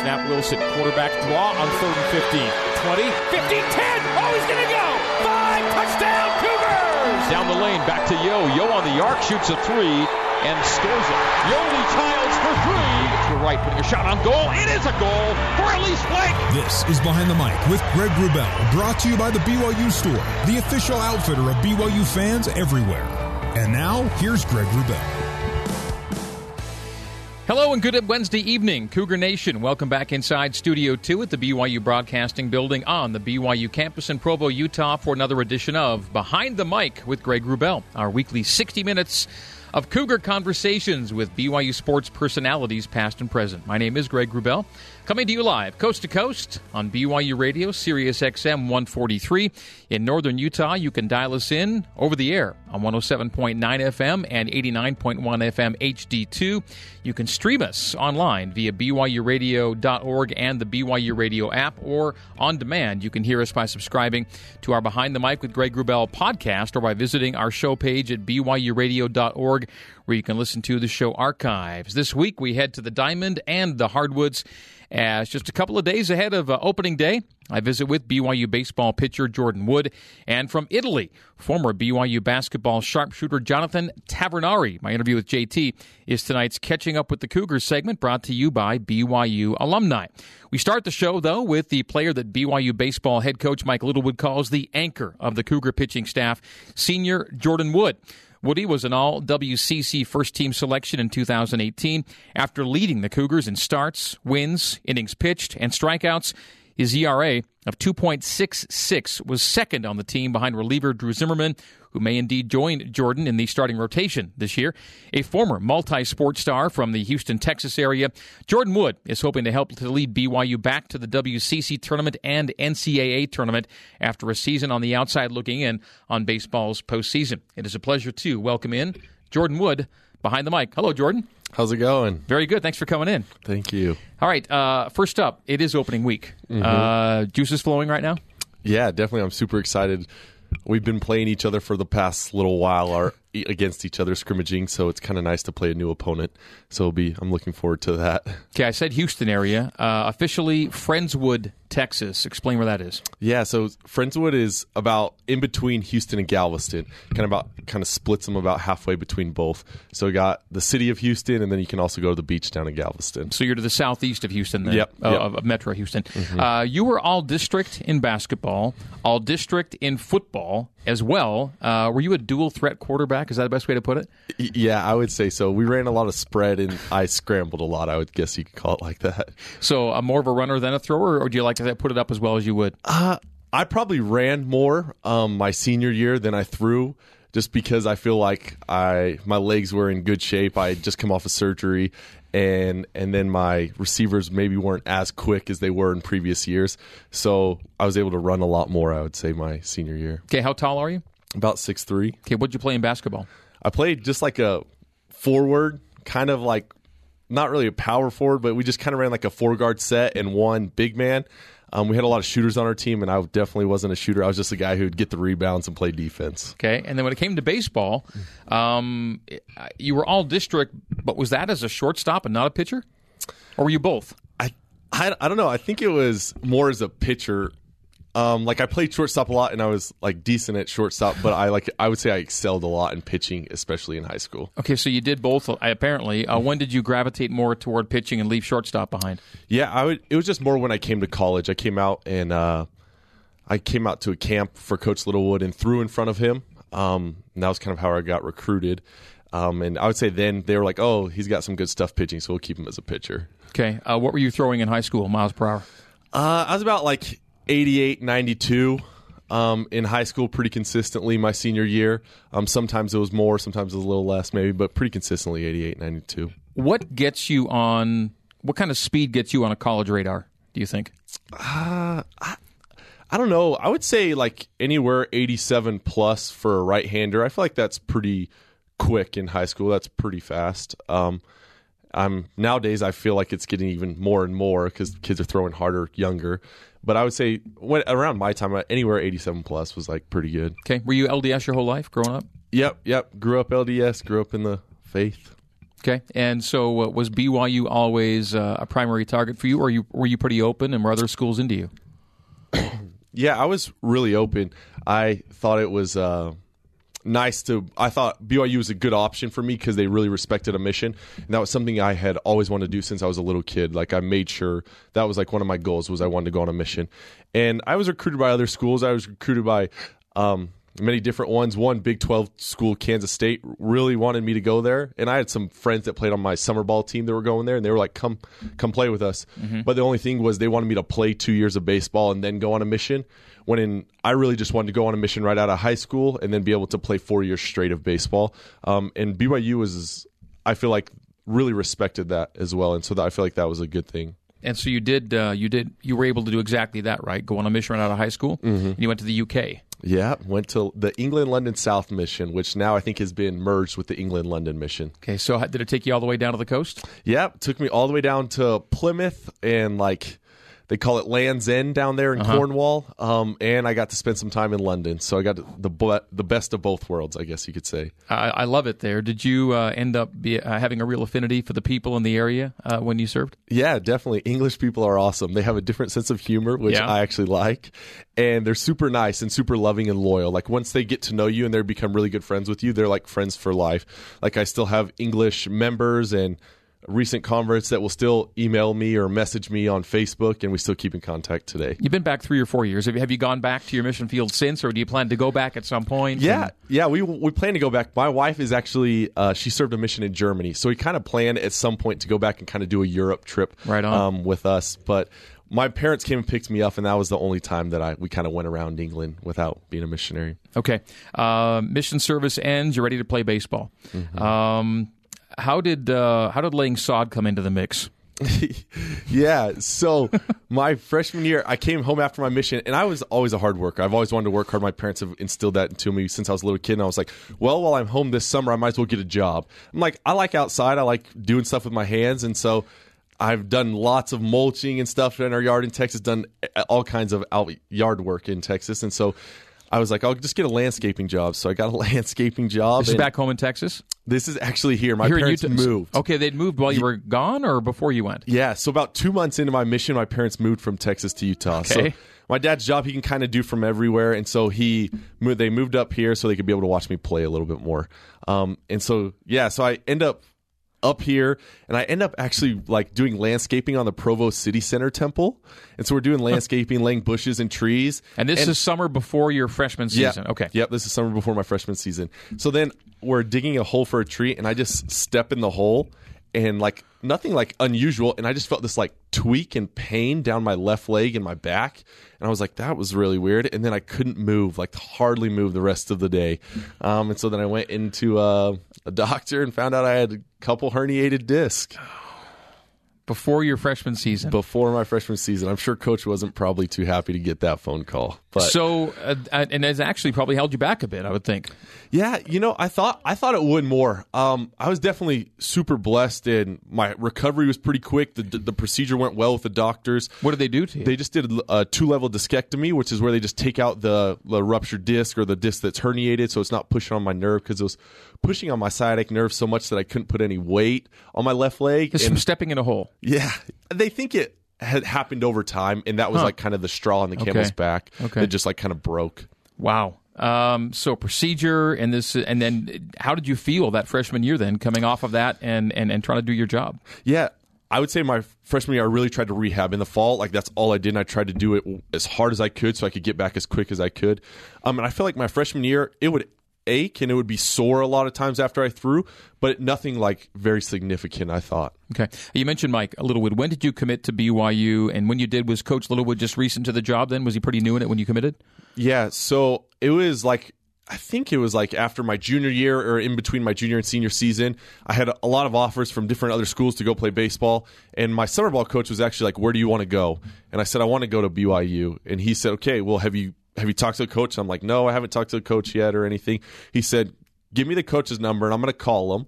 Snap Wilson. Quarterback draw on third and 15. 20, 15, 10. Oh, he's going to go. Five. Touchdown, Cougars. Down the lane, back to Yo. Yo on the arc, shoots a three and scores it. Yoeli Childs for three. To the right, putting a shot on goal. It is a goal for Elise Flake. This is Behind the Mic with Greg Wrubell, brought to you by the BYU Store, the official outfitter of BYU fans everywhere. And now, here's Greg Wrubell. Hello and good Wednesday evening, Cougar Nation. Welcome back inside Studio 2 at the BYU Broadcasting Building on the BYU campus in Provo, Utah for another edition of Behind the Mic with Greg Wrubell, our weekly 60 minutes of Cougar conversations with BYU sports personalities past and present. My name is Greg Wrubell, coming to you live coast to coast on BYU Radio, Sirius XM 143. In northern Utah, you can dial us in over the air on 107.9 FM and 89.1 FM HD2. You can stream us online via BYURadio.org and the BYU Radio app, or on demand. You can hear us by subscribing to our Behind the Mic with Greg Wrubell podcast or by visiting our show page at BYURadio.org where you can listen to the show archives. This week we head to the Diamond and the Hardwoods as just a couple of days ahead of uh, opening day. I visit with BYU baseball pitcher Jordan Wood and from Italy, former BYU basketball sharpshooter Jonathan Tavernari. My interview with JT is tonight's Catching Up with the Cougars segment brought to you by BYU alumni. We start the show, though, with the player that BYU baseball head coach Mike Littlewood calls the anchor of the Cougar pitching staff, senior Jordan Wood. Woody was an all WCC first team selection in 2018 after leading the Cougars in starts, wins, innings pitched, and strikeouts. His ERA of 2.66 was second on the team behind reliever Drew Zimmerman, who may indeed join Jordan in the starting rotation this year. A former multi sport star from the Houston, Texas area, Jordan Wood is hoping to help to lead BYU back to the WCC tournament and NCAA tournament after a season on the outside looking in on baseball's postseason. It is a pleasure to welcome in Jordan Wood behind the mic. Hello, Jordan. How's it going? Very good. Thanks for coming in. Thank you. All right. Uh, first up, it is opening week. Mm-hmm. Uh, juice is flowing right now. Yeah, definitely. I'm super excited. We've been playing each other for the past little while, are against each other scrimmaging, so it's kind of nice to play a new opponent. So be I'm looking forward to that. Okay, I said Houston area. Uh, officially, Friendswood, Texas. Explain where that is. Yeah, so Friendswood is about in between Houston and Galveston. Kind of about kind of splits them about halfway between both. So we got the city of Houston, and then you can also go to the beach down in Galveston. So you're to the southeast of Houston, then. Yep. Uh, yep. Of, Metro Houston. Mm-hmm. Uh, you were all district in basketball, all district in football as well. Uh, were you a dual threat quarterback? Is that the best way to put it? Yeah, I would say so. We ran a lot of spread and I scrambled a lot. I would guess you could call it like that. So, I'm more of a runner than a thrower, or do you like to put it up as well as you would? Uh, I probably ran more um, my senior year than I threw, just because I feel like I my legs were in good shape. I had just come off of surgery, and and then my receivers maybe weren't as quick as they were in previous years. So I was able to run a lot more. I would say my senior year. Okay, how tall are you? About six three. Okay, what'd you play in basketball? I played just like a forward, kind of like not really a power forward, but we just kind of ran like a four guard set and one big man. Um, we had a lot of shooters on our team, and I definitely wasn't a shooter. I was just a guy who'd get the rebounds and play defense. Okay, and then when it came to baseball, um, you were all district, but was that as a shortstop and not a pitcher, or were you both? I, I, I don't know. I think it was more as a pitcher. Um, like I played shortstop a lot, and I was like decent at shortstop. But I like I would say I excelled a lot in pitching, especially in high school. Okay, so you did both. Apparently, uh, when did you gravitate more toward pitching and leave shortstop behind? Yeah, I would. It was just more when I came to college. I came out and uh, I came out to a camp for Coach Littlewood and threw in front of him. Um, and that was kind of how I got recruited. Um, and I would say then they were like, "Oh, he's got some good stuff pitching, so we'll keep him as a pitcher." Okay, uh, what were you throwing in high school, miles per hour? Uh, I was about like 88, 92 um, in high school pretty consistently my senior year. Um, sometimes it was more, sometimes it was a little less, maybe, but pretty consistently 88, 92. What gets you on? What kind of speed gets you on a college radar? Do you think? Uh, I, I don't know. I would say like anywhere 87 plus for a right hander. I feel like that's pretty quick in high school. That's pretty fast. Um, I'm nowadays I feel like it's getting even more and more because kids are throwing harder younger. But I would say when, around my time, anywhere 87 plus was like pretty good. Okay, were you LDS your whole life growing up? Yep, yep. Grew up LDS. Grew up in the faith. Okay, and so uh, was BYU always uh, a primary target for you, or you were you pretty open, and were other schools into you? Yeah, I was really open. I thought it was uh, nice to. I thought BYU was a good option for me because they really respected a mission, and that was something I had always wanted to do since I was a little kid. Like I made sure that was like one of my goals was I wanted to go on a mission, and I was recruited by other schools. I was recruited by. Um, many different ones. One Big 12 school, Kansas State, really wanted me to go there, and I had some friends that played on my summer ball team that were going there, and they were like, "Come, come play with us." But the only thing was they wanted me to play two years of baseball and then go on a mission. When in, I really just wanted to go on a mission right out of high school and then be able to play four years straight of baseball. Um, and BYU was, I feel like, really respected that as well, and so that, I feel like that was a good thing. And so you did, uh, you did, you were able to do exactly that, right? Go on a mission right out of high school, Mm-hmm. and you went to the UK. Yeah, went to the England London South mission, which now I think has been merged with the England London mission. Okay, so did it take you all the way down to the coast? Yeah, took me all the way down to Plymouth and like they call it Land's End down there in Cornwall. Um, and I got to spend some time in London, so I got the the best of both worlds, I guess you could say. I, I love it there. Did you uh, end up be, uh, having a real affinity for the people in the area uh, when you served? Yeah, definitely. English people are awesome. They have a different sense of humor, which Yeah. I actually like. And they're super nice and super loving and loyal. Like once they get to know you and they become really good friends with you, they're like friends for life. Like I still have English members and recent converts that will still email me or message me on Facebook and we still keep in contact today. You've been back three or four years. Have you, have you gone back to your mission field since, or do you plan to go back at some point? Yeah, And- yeah, we we plan to go back. My wife is actually uh, she served a mission in Germany, so we kind of plan at some point to go back and kind of do a Europe trip, Right on. um, with us. But my parents came and picked me up, and that was the only time that I we kind of went around England without being a missionary. Okay. Uh, mission service ends. You're ready to play baseball. Um, how did uh, how did laying sod come into the mix? yeah. So my freshman year, I came home after my mission, and I was always a hard worker. I've always wanted to work hard. My parents have instilled that into me since I was a little kid. And I was like, well, while I'm home this summer, I might as well get a job. I'm like, I like outside. I like doing stuff with my hands, and so. I've done lots of mulching and stuff in our yard in Texas, done all kinds of yard work in Texas. And so I was like, I'll just get a landscaping job. So I got a landscaping job. This is back home in Texas. This is actually here. My Here parents Utah. moved. Okay, they'd moved while you were gone, or before you went. Yeah, so about two months into my mission, my parents moved from Texas to Utah. Okay. So my dad's job he can kind of do from everywhere, and so he moved, they moved up here so they could be able to watch me play a little bit more. Um, and so yeah, so I end up up here, and I end up actually like doing landscaping on the Provo City Center Temple, and so we're doing landscaping, laying bushes and trees. And this is summer before your freshman season. Yeah. Okay. Yep. This is summer before my freshman season. So then we're digging a hole for a tree, and I just step in the hole, and like nothing like unusual, and I just felt this like tweak and pain down my left leg and my back, and I was like, that was really weird. And then I couldn't move, like hardly move the rest of the day. Um, and so then I went into uh, a doctor and found out I had a couple herniated discs Before your freshman season. before my freshman season. I'm sure coach wasn't probably too happy to get that phone call, but so, uh, and it's actually probably held you back a bit, I would think. Yeah, you know, I thought I thought it would more. Um, I was definitely super blessed, and my recovery was pretty quick. The the procedure went well with the doctors. What did they do to you? They just did a two level discectomy, which is where they just take out the, the ruptured disc or the disc that's herniated, so it's not pushing on my nerve because it was pushing on my sciatic nerve so much that I couldn't put any weight on my left leg. Just from stepping in a hole. yeah, they think it had happened over time, and that was Huh. like kind of the straw on the camel's Okay. back Okay. that just like kind of broke. Wow. Um, so procedure and this, and then how did you feel that freshman year? Then coming off of that and and and trying to do your job. Yeah, I would say my freshman year, I really tried to rehab in the fall. Like that's all I did. And I tried to do it as hard as I could so I could get back as quick as I could. Um, and I feel like my freshman year, it would ache and it would be sore a lot of times after I threw, but nothing like very significant. I thought. Okay. You mentioned Mike Littlewood. When did you commit to BYU? And when you did, was Coach Littlewood just recent to the job? Then was he pretty new in it when you committed? Yeah, so it was like I think it was like after my junior year or in between my junior and senior season, I had a lot of offers from different other schools to go play baseball. And my summer ball coach was actually like, "Where do you want to go?" And I said, "I want to go to BYU." And he said, "Okay, well, have you have you talked to the coach?" I'm like, "No, I haven't talked to the coach yet or anything." He said, "Give me the coach's number, and I'm going to call him."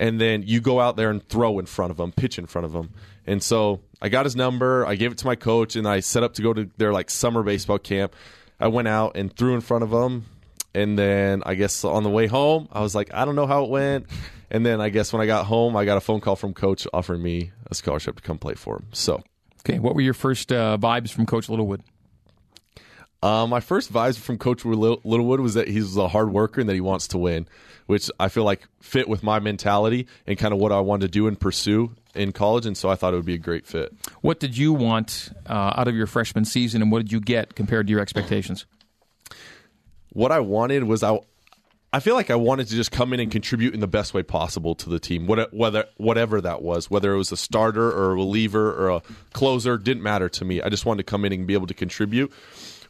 And then you go out there and throw in front of him, pitch in front of him. And so I got his number. I gave it to my coach, and I set up to go to their like summer baseball camp. I went out and threw in front of him. And then I guess on the way home, I was like, I don't know how it went. And then I guess when I got home, I got a phone call from coach offering me a scholarship to come play for him. So, Okay, what were your first uh, vibes from Coach Littlewood? Uh, my first vibes from Coach Littlewood was that he's a hard worker and that he wants to win, which I feel like fit with my mentality and kind of what I wanted to do and pursue in college. And so I thought it would be a great fit. What did you want uh, out of your freshman season, and what did you get compared to your expectations? what I wanted was I I feel like I wanted to just come in and contribute in the best way possible to the team, whether whatever that was, whether it was a starter or a reliever or a closer, didn't matter to me. I just wanted to come in and be able to contribute,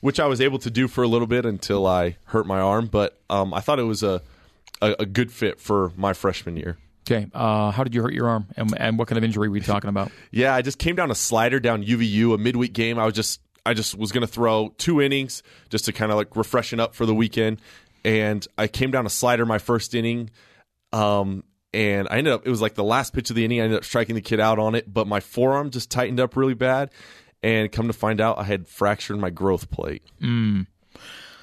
which I was able to do for a little bit until I hurt my arm. But um, I thought it was a, a a good fit for my freshman year. Okay, uh, how did you hurt your arm, and, and what kind of injury were you talking about? Yeah, I just came down a slider down UVU, a midweek game. I was just I just was going to throw two innings just to kind of like refreshen up for the weekend, and I came down a slider my first inning, um, and I ended up it was like the last pitch of the inning. I ended up striking the kid out on it, but my forearm just tightened up really bad, and come to find out I had fractured my growth plate.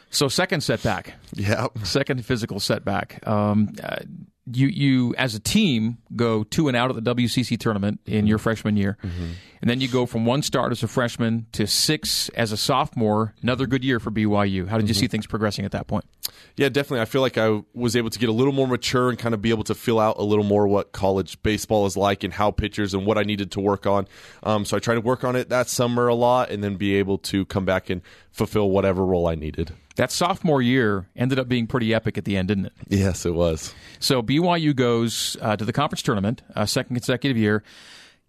So, second setback, Yeah, second physical setback. Um, uh, you you as a team go two and out at the WCC tournament in your freshman year, and then you go from one start as a freshman to six as a sophomore. Another good year for BYU. How did you see things progressing at that point? Yeah, definitely. I feel like I was able to get a little more mature and kind of be able to fill out a little more what college baseball is like and how pitchers and what I needed to work on. Um, so I tried to work on it that summer a lot and then be able to come back and fulfill whatever role I needed. That sophomore year ended up being pretty epic at the end, didn't it? Yes, it was. So BYU goes uh, to the conference tournament, uh, second consecutive year.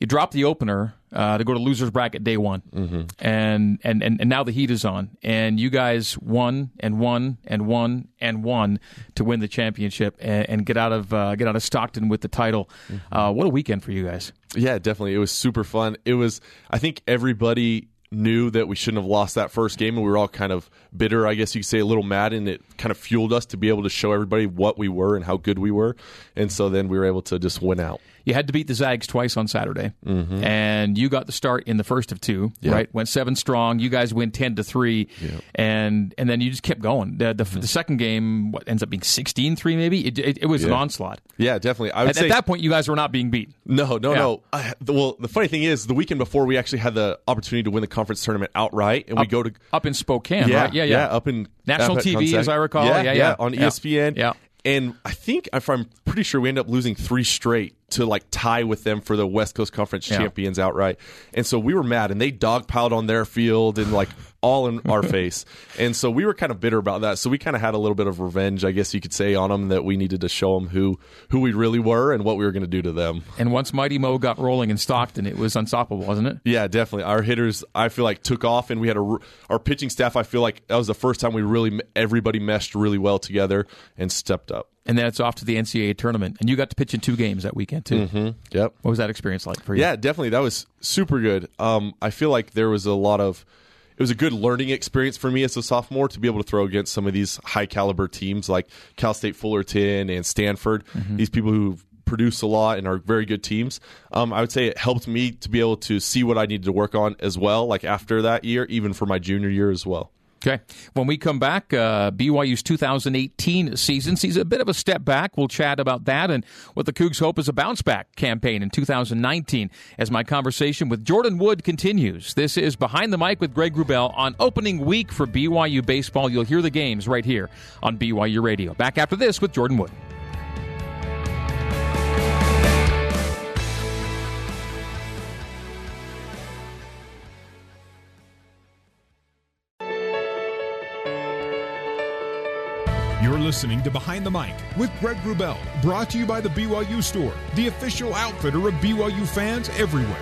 You drop the opener uh, to go to losers bracket day one, mm-hmm. and, and and and now the heat is on, and you guys won and won and won and won to win the championship and, and get out of uh, get out of Stockton with the title. Uh, what a weekend for you guys! Yeah, definitely. It was super fun. It was, I think everybody knew that we shouldn't have lost that first game and we were all kind of bitter, I guess you could say, a little mad, and it kind of fueled us to be able to show everybody what we were and how good we were. And so then we were able to just win out. You had to beat the Zags twice on Saturday, mm-hmm. and you got the start in the first of two. Yeah. Right, went seven strong. You guys win ten to three, and and then you just kept going. The, the, the second game what ends up being 16-3 maybe. It, it, it was an onslaught. Yeah, definitely. I would At, say at that point, you guys were not being beat. No, no, Yeah. no. I, the- well, the funny thing is, the weekend before, we actually had the opportunity to win the conference tournament outright, and we go to Up in Spokane, yeah, right? Yeah, yeah. up in National TV, as I recall. Yeah, Yeah, yeah. on Yeah. ESPN. Yeah. And I think if I'm pretty sure we end up losing three straight to like tie with them for the West Coast Conference Yeah. champions outright, and so we were mad, and they dogpiled on their field and like all in our face, and so we were kind of bitter about that. So we kind of had a little bit of revenge, I guess you could say, on them that we needed to show them who who we really were and what we were going to do to them. And once Mighty Mo got rolling in Stockton, it was unstoppable, wasn't it? Yeah, definitely. Our hitters, I feel like, took off, and we had a our pitching staff. I feel like that was the first time we really everybody meshed really well together and stepped up. And then it's off to the NCAA tournament, and you got to pitch in two games that weekend too. Mm-hmm. Yep. What was that experience like for you? Yeah, definitely. That was super good. Um, I feel like there was a lot of. It was a good learning experience for me as a sophomore to be able to throw against some of these high caliber teams like Cal State Fullerton and Stanford. These people who produce a lot and are very good teams. Um, I would say it helped me to be able to see what I needed to work on as well. Like after that year, even for my junior year as well. Okay. When we come back, uh, BYU's 2018 season sees a bit of a step back. We'll chat about that and what the Cougs hope is a bounce back campaign in 2019 as my conversation with Jordan Wood continues. This is Behind the Mic with Greg Wrubell on opening week for BYU baseball. You'll hear the games right here on BYU Radio. Back after this with Jordan Wood. Listening to Behind the Mic with Greg Wrubell, brought to you by the BYU Store, the official outfitter of BYU fans everywhere.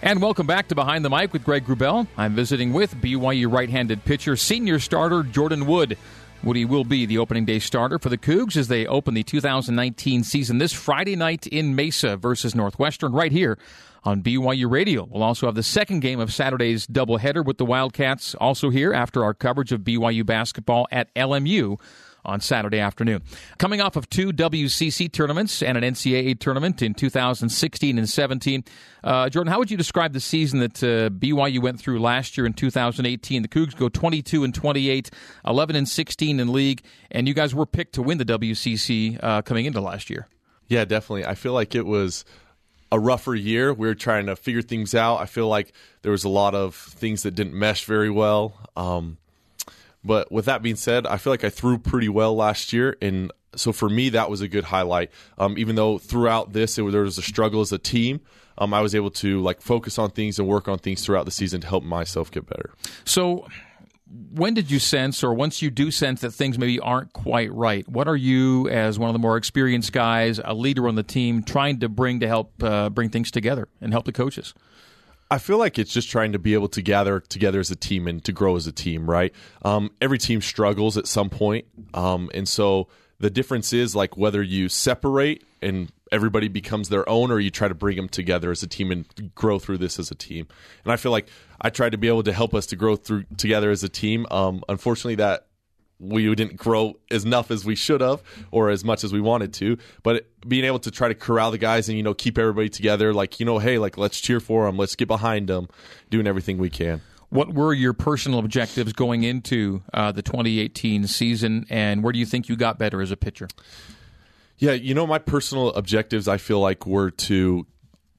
And welcome back to Behind the Mic with Greg Wrubell. I'm visiting with BYU right-handed pitcher, senior starter Jordan Wood. Woody will be the opening day starter for the Cougs as they open the 2019 season this Friday night in Mesa versus Northwestern right here on BYU Radio. We'll also have the second game of Saturday's doubleheader with the Wildcats also here after our coverage of BYU basketball at LMU on Saturday afternoon. Coming off of two WCC tournaments and an NCAA tournament in 2016 and 17, uh, Jordan, how would you describe the season that uh, BYU went through last year in 2018? The Cougs go 22 and 28, 11 and 16 in league, and you guys were picked to win the WCC uh, coming into last year. Yeah, definitely. I feel like it was a rougher year. We were trying to figure things out. I feel like there was a lot of things that didn't mesh very well. Um, but with that being said, I feel like I threw pretty well last year, and so for me, that was a good highlight. Um, even though throughout this, it, there was a struggle as a team. Um, I was able to like focus on things and work on things throughout the season to help myself get better. So, when did you sense, or once you do sense that things maybe aren't quite right, what are you, as one of the more experienced guys, a leader on the team, trying to bring to help uh, bring things together and help the coaches? I feel like it's just trying to be able to gather together as a team and to grow as a team, right? Um, every team struggles at some point, um, and so the difference is like whether you separate and everybody becomes their own or you try to bring them together as a team and grow through this as a team. And I feel like I tried to be able to help us to grow through together as a team. Um, unfortunately, that we didn't grow as enough as we should have or as much as we wanted to but being able to try to corral the guys and you know keep everybody together like you know hey like let's cheer for them let's get behind them doing everything we can what were your personal objectives going into uh, the 2018 season and where do you think you got better as a pitcher yeah, you know, my personal objectives I feel like were to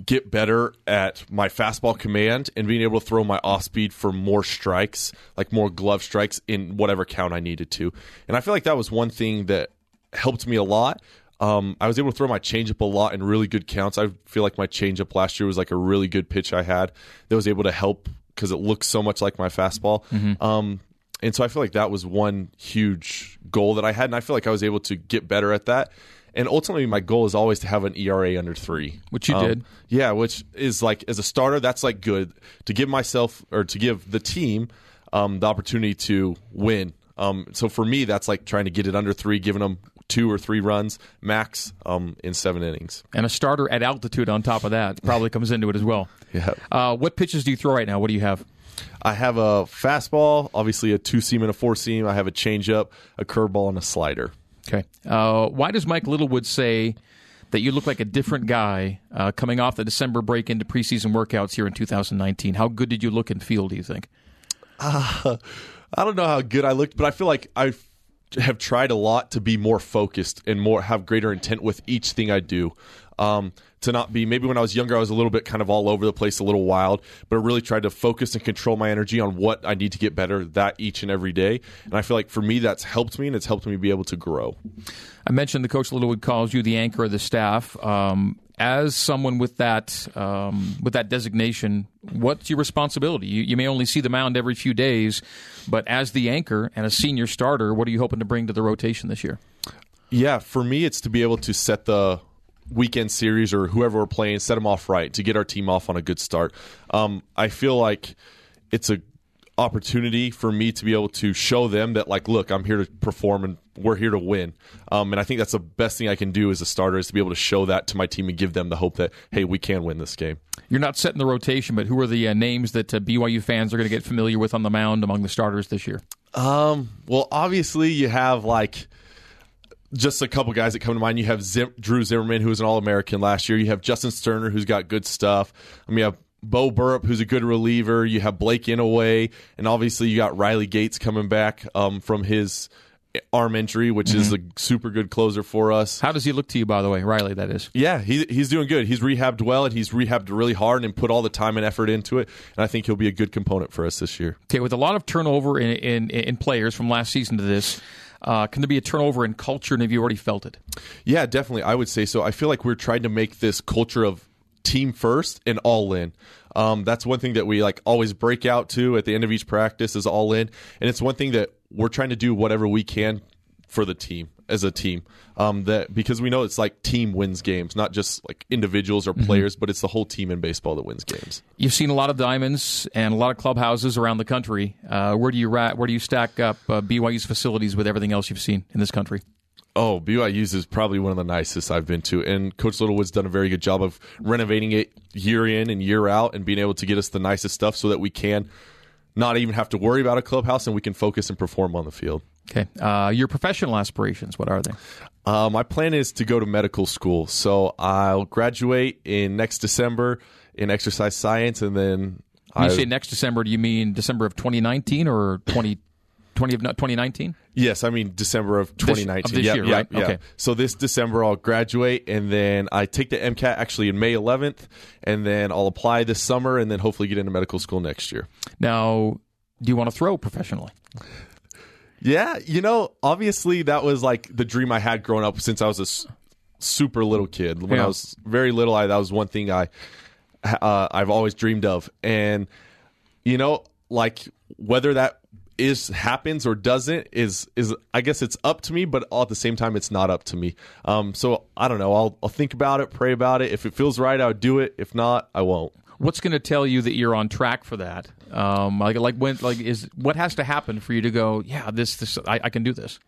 get better at my fastball command and being able to throw my off speed for more strikes, like more glove strikes in whatever count I needed to. And I feel like that was one thing that helped me a lot. Um, I was able to throw my changeup a lot in really good counts. I feel like my changeup last year was like a really good pitch I had that was able to help because it looks so much like my fastball. Mm-hmm. Um, and so I feel like that was one huge goal that I had, and I feel like I was able to get better at that. And ultimately, my goal is always to have an ERA under three, which you um, did. Yeah, which is like as a starter, that's like good to give myself or to give the team um, the opportunity to win. Um, so for me, that's like trying to get it under three, giving them two or three runs max um, in seven innings. And a starter at altitude on top of that probably comes into it as well. Yeah. Uh, what pitches do you throw right now? What do you have? I have a fastball, obviously a two seam and a four seam. I have a changeup, a curveball, and a slider. Okay. Uh, why does Mike Littlewood say that you look like a different guy uh, coming off the December break into preseason workouts here in 2019? How good did you look and feel, do you think? Uh, I don't know how good I looked, but I feel like I have tried a lot to be more focused and more have greater intent with each thing I do. Um, to not be maybe when I was younger I was a little bit kind of all over the place, a little wild, but I really tried to focus and control my energy on what I need to get better that each and every day. And I feel like for me that's helped me and it's helped me be able to grow. I mentioned the coach Littlewood calls you the anchor of the staff. Um, as someone with that um, with that designation, what's your responsibility? You, you, may only see the mound every few days, but as the anchor and a senior starter, what are you hoping to bring to the rotation this year? Yeah, for me, it's to be able to set the weekend series or whoever we're playing, set them off right to get our team off on a good start. Um, I feel like it's a opportunity for me to be able to show them that like look i'm here to perform and we're here to win. Um, and i think that's the best thing i can do as a starter is to be able to show that to my team and give them the hope that hey we can win this game. You're not setting the rotation but who are the uh, names that uh, byu fans are going to get familiar with on the mound among the starters this year? Um, well obviously you have like just a couple guys that come to mind. You have Zim, Drew Zimmerman, who was an All American last year. You have Justin Sterner, who's got good stuff. I mean, you have Bo Burrup, who's a good reliever. You have Blake Inaway, and obviously you got Riley Gates coming back um, from his arm injury, which mm-hmm. is a super good closer for us. How does he look to you, by the way, Riley? That is. Yeah, he, he's doing good. He's rehabbed well, and he's rehabbed really hard and put all the time and effort into it. And I think he'll be a good component for us this year. Okay, with a lot of turnover in in, in players from last season to this. Uh, can there be a turnover in culture, and have you already felt it? Yeah, definitely. I would say so. I feel like we're trying to make this culture of team first and all in. Um, that's one thing that we like always break out to at the end of each practice is all in, and it's one thing that we're trying to do whatever we can for the team as a team. Um, that because we know it's like team wins games, not just like individuals or mm-hmm. players, mm-hmm. but it's the whole team in baseball that wins games. You've seen a lot of diamonds and a lot of clubhouses around the country. Uh, where do you rat, where do you stack up uh, BYU's facilities with everything else you've seen in this country? Oh, BYU's is probably one of the nicest I've been to, and Coach Littlewood's done a very good job of renovating it year in and year out, and being able to get us the nicest stuff so that we can not even have to worry about a clubhouse and we can focus and perform on the field. Okay. Uh, your professional aspirations, what are they? Uh, my plan is to go to medical school. So I'll graduate in next December in exercise science, and then When I, you say next December, do you mean December of 2019 or 20, 20 of 2019? yes, I mean December of 2019. of this Yep, year, yep, right? yeah. Okay. So this December I'll graduate, and then I take the MCAT actually in May 11th, and then I'll apply this summer, and then hopefully get into medical school next year. Now, do you want to throw professionally? Yeah, you know, obviously that was like the dream I had growing up since I was a s- super little kid. When Yeah. I was very little, I that was one thing I uh, I've always dreamed of, and you know, like whether that is happens or doesn't is is I guess it's up to me, but all at the same time, it's not up to me. Um, so I don't know. I'll I'll think about it, pray about it. If it feels right, I'll do it. If not, I won't. What's going to tell you that you're on track for that? Um, like, like when, like, is what has to happen for you to go? Yeah, this, this, I, I can do this.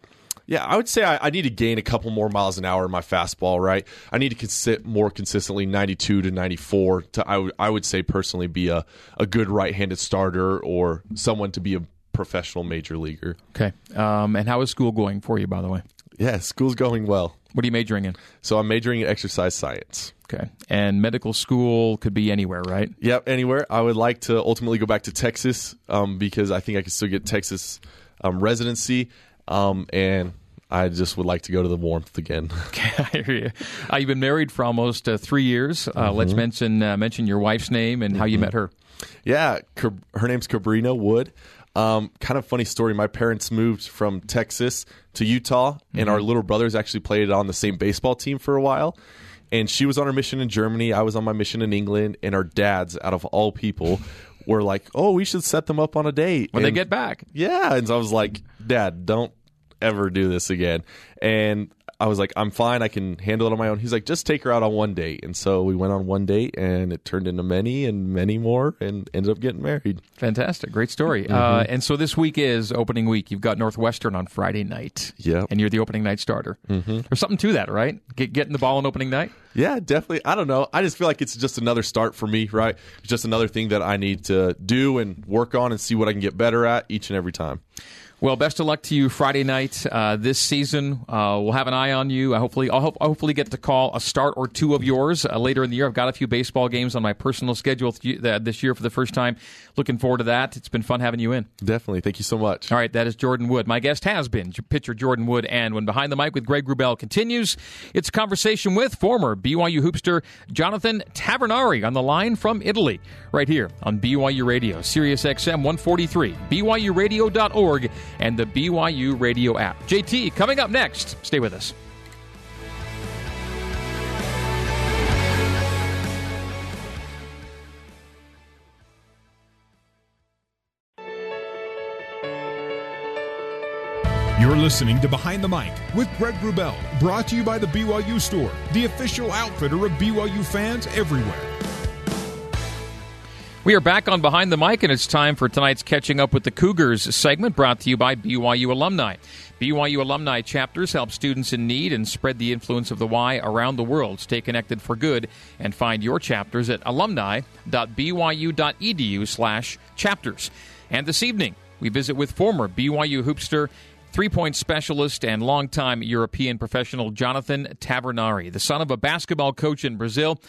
Yeah, I would say I, I need to gain a couple more miles an hour in my fastball. Right, I need to consi- more consistently ninety two to ninety four to I would I would say personally be a a good right handed starter or someone to be a professional major leaguer. Okay. Um, and how is school going for you, by the way? Yeah, school's going well. What are you majoring in? So I'm majoring in exercise science. Okay. And medical school could be anywhere, right? Yep, anywhere. I would like to ultimately go back to Texas um, because I think I could still get Texas um, residency, um, and I just would like to go to the warmth again. Okay, I hear you. Uh, you've been married for almost uh, three years. Uh, Let's mention uh, mention your wife's name and how you met her. yeah, her name's Cabrina Wood. Um, kind of funny story. My parents moved from Texas to Utah, and our little brothers actually played on the same baseball team for a while. And she was on her mission in Germany. I was on my mission in England, and our dads, out of all people, were like, "Oh, we should set them up on a date When they get back, Yeah. And so I was like, Dad, don't ever do this again. And I was like, I'm fine. I can handle it on my own. He's like, just take her out on one date. And so we went on one date and it turned into many and many more and ended up getting married. fantastic, great story. Mm-hmm. Uh, and so this week is opening week. You've got Northwestern on Friday night. Yep. and you're the opening night starter. Mm-hmm. There's something to that, right? Get, getting the ball on opening night. Yeah, definitely. I don't know. I just feel like it's just another start for me, right? It's just another thing that I need to do and work on and see what I can get better at each and every time. Well, best of luck to you Friday night uh, this season. Uh, we'll have an eye on you. I hopefully, I'll, hope, I'll hopefully get to call a start or two of yours uh, later in the year. I've got a few baseball games on my personal schedule th- uh, this year for the first time. Looking forward to that. It's been fun having you in. Definitely. Thank you so much. All right, that is Jordan Wood. My guest has been pitcher Jordan Wood. And when Behind the Mic with Greg Wrubell continues, it's a conversation with former BYU hoopster Jonathan Tavernari on the line from Italy, right here on BYU Radio, Sirius XM 143, BYURadio.org, and the BYU Radio app. JT, coming up next. Stay with us. You're listening to Behind the Mic with Greg Wrubell, brought to you by the BYU Store, the official outfitter of BYU fans everywhere. We are back on Behind the Mic, and it's time for tonight's Catching Up with the Cougars segment brought to you by BYU Alumni. BYU Alumni chapters help students in need and spread the influence of the Y around the world. Stay connected for good and find your chapters at alumni.byu.edu slash chapters. And this evening, we visit with former BYU hoopster Three point specialist and longtime European professional Jonathan Tavernari, the son of a basketball coach in Brazil.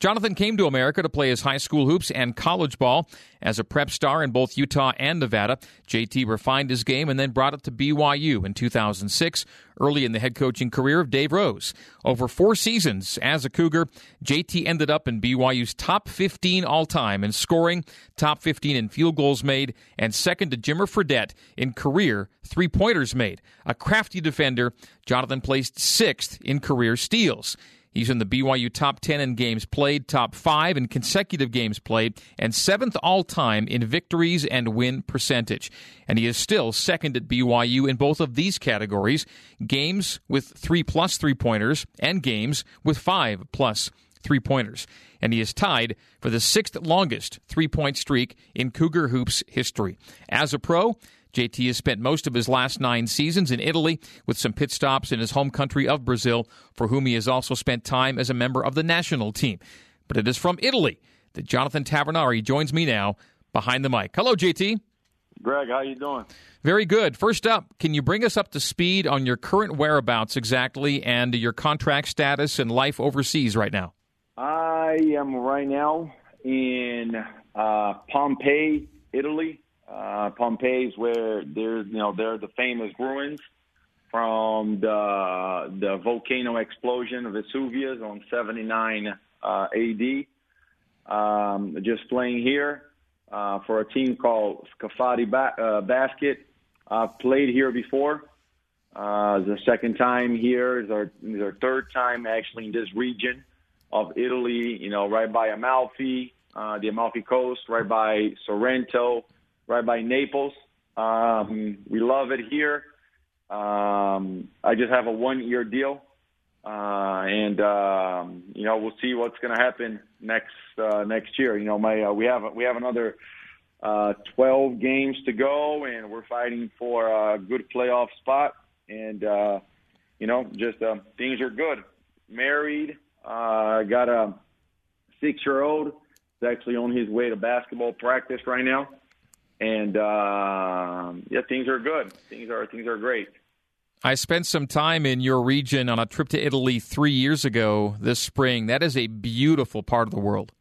Jonathan came to America to play his high school hoops and college ball. As a prep star in both Utah and Nevada, JT refined his game and then brought it to BYU in 2006, early in the head coaching career of Dave Rose. Over four seasons as a Cougar, JT ended up in BYU's top 15 all time in scoring, top 15 in field goals made, and second to Jimmer Fredette in career three pointers made. A crafty defender, Jonathan placed sixth in career steals. He's in the BYU top 10 in games played, top 5 in consecutive games played, and 7th all time in victories and win percentage. And he is still second at BYU in both of these categories games with 3 plus three pointers and games with 5 plus three pointers. And he is tied for the sixth longest three point streak in Cougar Hoops history. As a pro, JT has spent most of his last nine seasons in Italy with some pit stops in his home country of Brazil, for whom he has also spent time as a member of the national team. But it is from Italy that Jonathan Tavernari joins me now behind the mic. Hello, JT. Greg, how are you doing? Very good. First up, can you bring us up to speed on your current whereabouts exactly and your contract status and life overseas right now? I am right now in uh, Pompeii, Italy. Uh, Pompeii where there's, you know, there are the famous ruins from the the volcano explosion of Vesuvius on 79 uh, AD. Um, just playing here uh, for a team called Scafati ba- uh, Basket. I've played here before. Uh, the second time here is our, is our third time actually in this region of Italy. You know, right by Amalfi, uh, the Amalfi Coast, right by Sorrento, right by Naples. Um, we love it here. Um, I just have a one-year deal, uh, and um, you know we'll see what's going to happen next uh, next year. You know, my uh, we have we have another uh, 12 games to go, and we're fighting for a good playoff spot. And uh, you know, just uh, things are good. Married, uh, got a six-year-old. He's actually on his way to basketball practice right now, and uh, yeah, things are good. Things are things are great. I spent some time in your region on a trip to Italy three years ago this spring. That is a beautiful part of the world.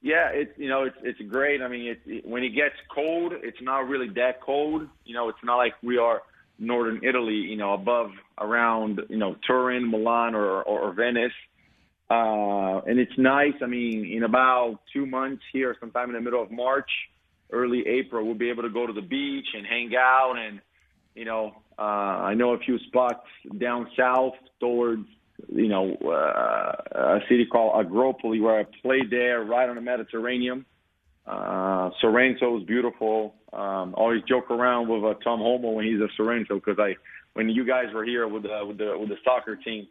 Yeah, it's you know it's it's great. I mean, it, it, when it gets cold, it's not really that cold. You know, it's not like we are northern Italy. You know, above around you know Turin, Milan, or or, or Venice. Uh, and it's nice. I mean, in about two months here, sometime in the middle of March, early April, we'll be able to go to the beach and hang out. And you know, uh, I know a few spots down south towards you know, uh, a city called Agropoli where I played there right on the Mediterranean. Uh, Sorrento is beautiful. Um, always joke around with uh, Tom Holmoe when he's at Sorrento because I, when you guys were here with the, with the with the soccer team,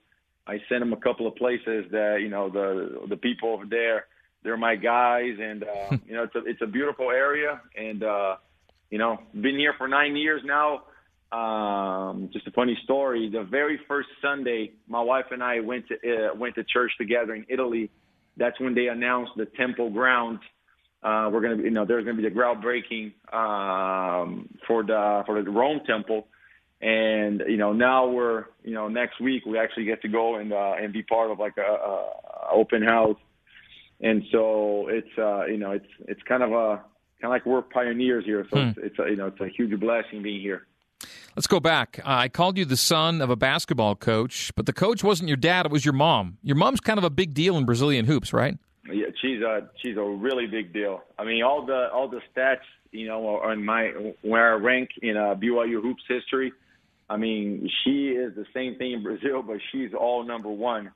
I sent him a couple of places that you know the the people over there, they're my guys, and uh, you know it's a it's a beautiful area, and uh, you know been here for nine years now. Um, just a funny story. The very first Sunday, my wife and I went to uh, went to church together in Italy. That's when they announced the temple grounds. Uh, we're gonna, be, you know, there's gonna be the groundbreaking um, for the for the Rome temple, and you know now we're, you know, next week we actually get to go and uh, and be part of like a, a open house, and so it's uh, you know it's it's kind of a kind of like we're pioneers here, so hmm. it's, it's a, you know it's a huge blessing being here. Let's go back. Uh, I called you the son of a basketball coach, but the coach wasn't your dad; it was your mom. Your mom's kind of a big deal in Brazilian hoops, right? Yeah, she's a she's a really big deal. I mean, all the all the stats, you know, on my where I rank in uh, BYU hoops history. I mean, she is the same thing in Brazil, but she's all number one.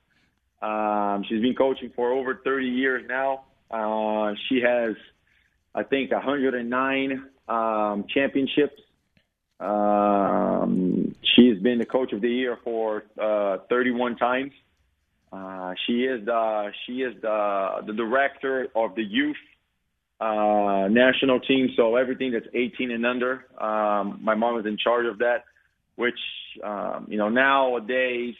Um, she's been coaching for over 30 years now. Uh, she has, I think, 109 um, championships um, she's been the coach of the year for uh, 31 times. Uh, she is the she is the the director of the youth uh, national team. So everything that's 18 and under, um, my mom is in charge of that. Which um, you know nowadays,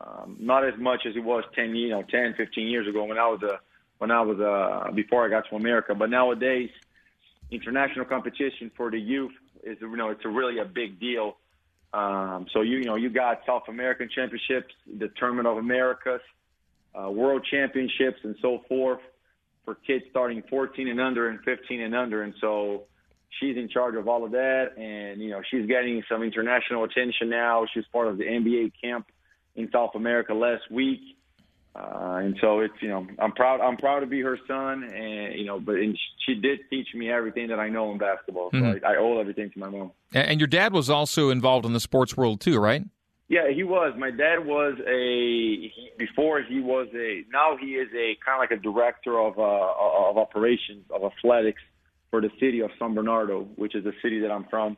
um, not as much as it was 10 you know 10 15 years ago when I was a when I was uh, before I got to America. But nowadays, international competition for the youth is you know it's a really a big deal. Um, so you you know you got South American championships, the Tournament of Americas, uh, World Championships, and so forth for kids starting 14 and under and 15 and under, and so she's in charge of all of that, and you know she's getting some international attention now. She's part of the NBA camp in South America last week. Uh, and so it's you know I'm proud I'm proud to be her son and you know but and she did teach me everything that I know in basketball so mm-hmm. I, I, owe everything to my mom. And your dad was also involved in the sports world too, right? Yeah, he was. My dad was a he, before he was a now he is a kind of like a director of uh, of operations of athletics for the city of San Bernardo, which is the city that I'm from.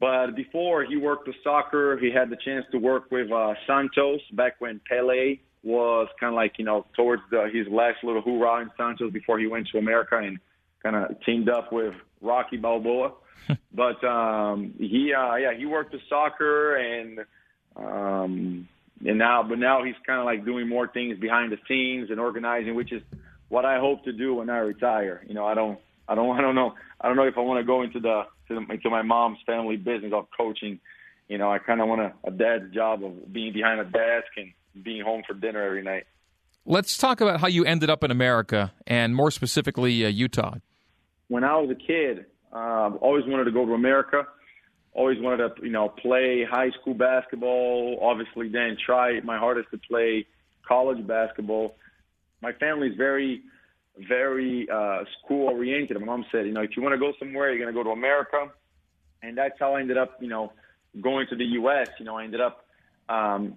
But before he worked with soccer, he had the chance to work with uh, Santos back when Pele was kind of like you know towards the, his last little hoorah in Santos before he went to America and kind of teamed up with Rocky Balboa. but um, he uh, yeah he worked with soccer and um, and now but now he's kind of like doing more things behind the scenes and organizing, which is what I hope to do when I retire. You know I don't I don't I don't know I don't know if I want to go into the to, into my mom's family business of coaching. You know, I kind of want a, a dad's job of being behind a desk and being home for dinner every night. Let's talk about how you ended up in America and more specifically uh, Utah. When I was a kid, uh, always wanted to go to America. Always wanted to, you know, play high school basketball. Obviously, then try my hardest to play college basketball. My family's very, very uh, school oriented. My mom said, you know, if you want to go somewhere, you're going to go to America, and that's how I ended up, you know, going to the U.S. You know, I ended up um,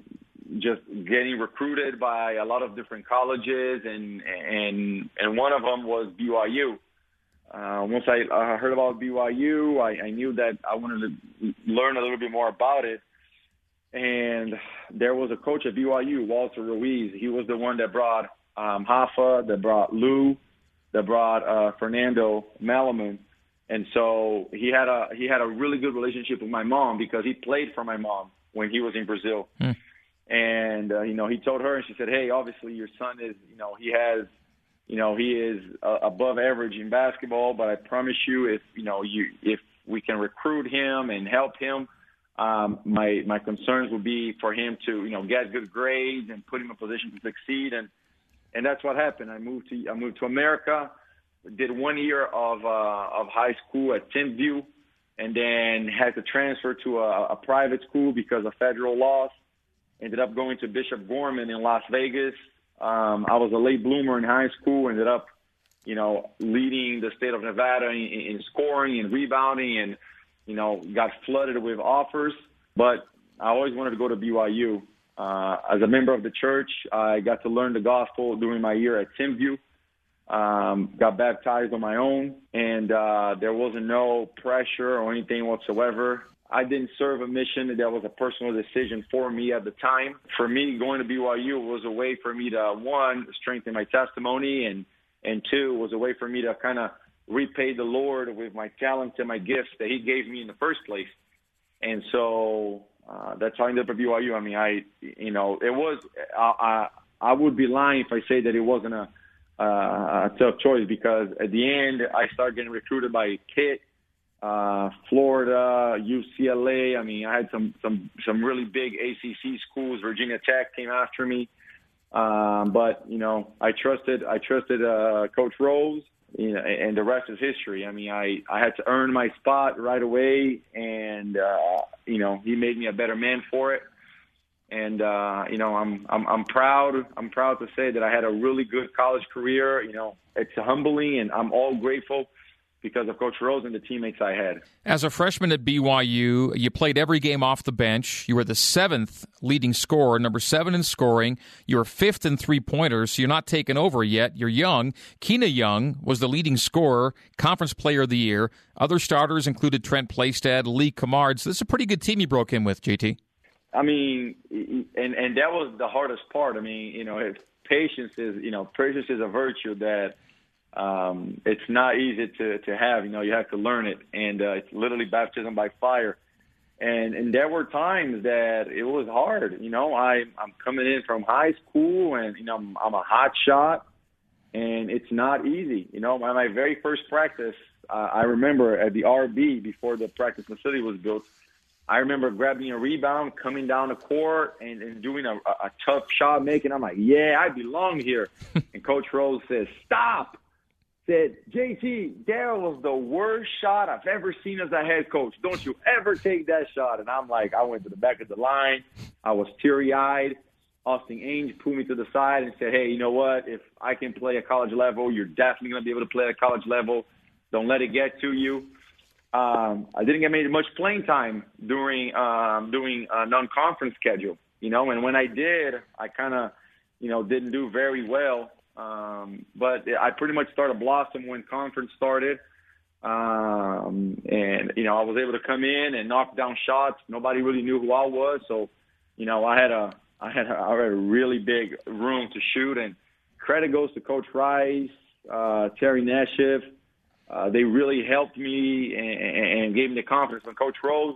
just getting recruited by a lot of different colleges, and and and one of them was BYU. Uh, once I uh, heard about BYU, I, I knew that I wanted to learn a little bit more about it. And there was a coach at BYU, Walter Roese. He was the one that brought um, Hoffa, that brought Lou, that brought uh, Fernando Malamun. And so he had a he had a really good relationship with my mom because he played for my mom when he was in Brazil. Mm. And uh, you know, he told her, and she said, "Hey, obviously your son is, you know, he has, you know, he is uh, above average in basketball, but I promise you, if you know, you if we can recruit him and help him, um, my my concerns would be for him to, you know, get good grades and put him in a position to succeed." And and that's what happened. I moved to I moved to America, did one year of uh, of high school at Timpview, and then had to transfer to a, a private school because of federal laws. Ended up going to Bishop Gorman in Las Vegas. Um, I was a late bloomer in high school. Ended up, you know, leading the state of Nevada in, in scoring and rebounding, and you know, got flooded with offers. But I always wanted to go to BYU. Uh, as a member of the church, I got to learn the gospel during my year at Timpview. Um, got baptized on my own, and uh, there wasn't no pressure or anything whatsoever. I didn't serve a mission that was a personal decision for me at the time. For me, going to BYU was a way for me to one strengthen my testimony, and and two was a way for me to kind of repay the Lord with my talents and my gifts that He gave me in the first place. And so uh, that's how I ended up at BYU. I mean, I, you know, it was, I, I, I would be lying if I say that it wasn't a, uh, a tough choice because at the end I started getting recruited by Kit, uh, Florida, UCLA. I mean, I had some, some, some really big ACC schools. Virginia Tech came after me. Um, but you know, I trusted, I trusted, uh, Coach Rose you know, and the rest is history. I mean, I I had to earn my spot right away, and uh, you know, he made me a better man for it. And uh, you know, I'm I'm I'm proud. I'm proud to say that I had a really good college career. You know, it's humbling, and I'm all grateful because of Coach Rose and the teammates I had. As a freshman at BYU, you played every game off the bench. You were the seventh leading scorer, number seven in scoring. You were fifth in three pointers, so you're not taken over yet. You're young. Keena Young was the leading scorer, conference player of the year. Other starters included Trent Plaisted, Lee Cummard. So this is a pretty good team you broke in with, JT. I mean, and and that was the hardest part. I mean, you know, patience is you know patience is a virtue that um, it's not easy to, to have. You know, you have to learn it, and uh, it's literally baptism by fire. And and there were times that it was hard. You know, I I'm coming in from high school, and you know I'm, I'm a hot shot, and it's not easy. You know, my, my very first practice, uh, I remember at the RB before the practice facility was built. I remember grabbing a rebound, coming down the court, and, and doing a, a tough shot making. I'm like, yeah, I belong here. and Coach Rose says, stop said, JT, that was the worst shot I've ever seen as a head coach. Don't you ever take that shot. And I'm like, I went to the back of the line. I was teary eyed. Austin Ainge pulled me to the side and said, Hey, you know what? If I can play at college level, you're definitely going to be able to play at college level. Don't let it get to you. Um, I didn't get much playing time during um, doing a non-conference schedule, you know. And when I did, I kind of, you know, didn't do very well. Um, but I pretty much started blossom when conference started. Um, and, you know, I was able to come in and knock down shots. Nobody really knew who I was. So, you know, I had a, I had a, I had a really big room to shoot and credit goes to coach Rice, uh, Terry Nashif. Uh, they really helped me and, and gave me the confidence when coach Rose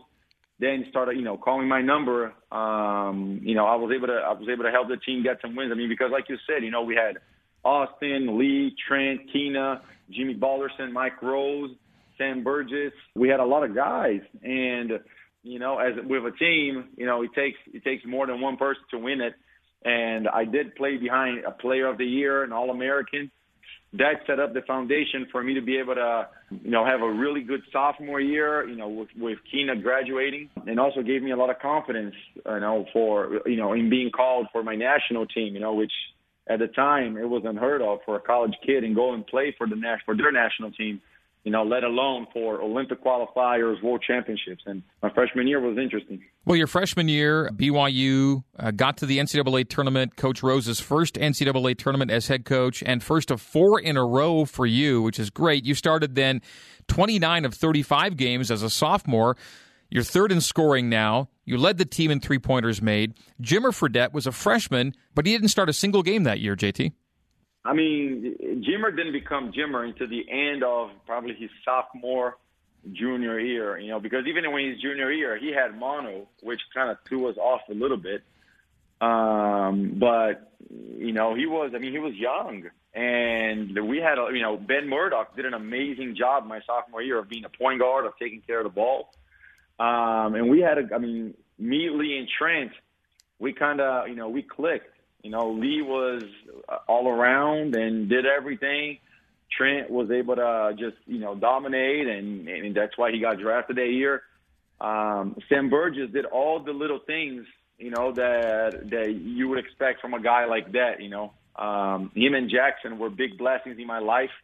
then started, you know, calling my number. Um, you know, I was able to, I was able to help the team get some wins. I mean, because like you said, you know, we had, Austin, Lee, Trent, Keena, Jimmy Balderson, Mike Rose, Sam Burgess. We had a lot of guys, and you know, as with a team, you know, it takes it takes more than one person to win it. And I did play behind a Player of the Year, an All American. That set up the foundation for me to be able to, you know, have a really good sophomore year. You know, with, with Keena graduating, and also gave me a lot of confidence. You know, for you know, in being called for my national team. You know, which at the time it was unheard of for a college kid and go and play for the for their national team you know, let alone for Olympic qualifiers, world championships. And my freshman year was interesting. Well, your freshman year, BYU uh, got to the NCAA tournament, Coach Rose's first NCAA tournament as head coach, and first of four in a row for you, which is great. You started then 29 of 35 games as a sophomore. You're third in scoring now. You led the team in three pointers made. Jimmer Fredette was a freshman, but he didn't start a single game that year, JT. I mean, Jimmer didn't become Jimmer until the end of probably his sophomore, junior year. You know, because even when his junior year, he had mono, which kind of threw us off a little bit. Um, but you know, he was. I mean, he was young, and we had. You know, Ben Murdoch did an amazing job my sophomore year of being a point guard, of taking care of the ball. Um, and we had. A, I mean, me, Lee, and Trent, we kind of, you know, we clicked you know, Lee was all around and did everything. Trent was able to just, you know, dominate, and, and that's why he got drafted that year. Um, Sam Burgess did all the little things, you know, that that you would expect from a guy like that. You know, um, him and Jackson were big blessings in my life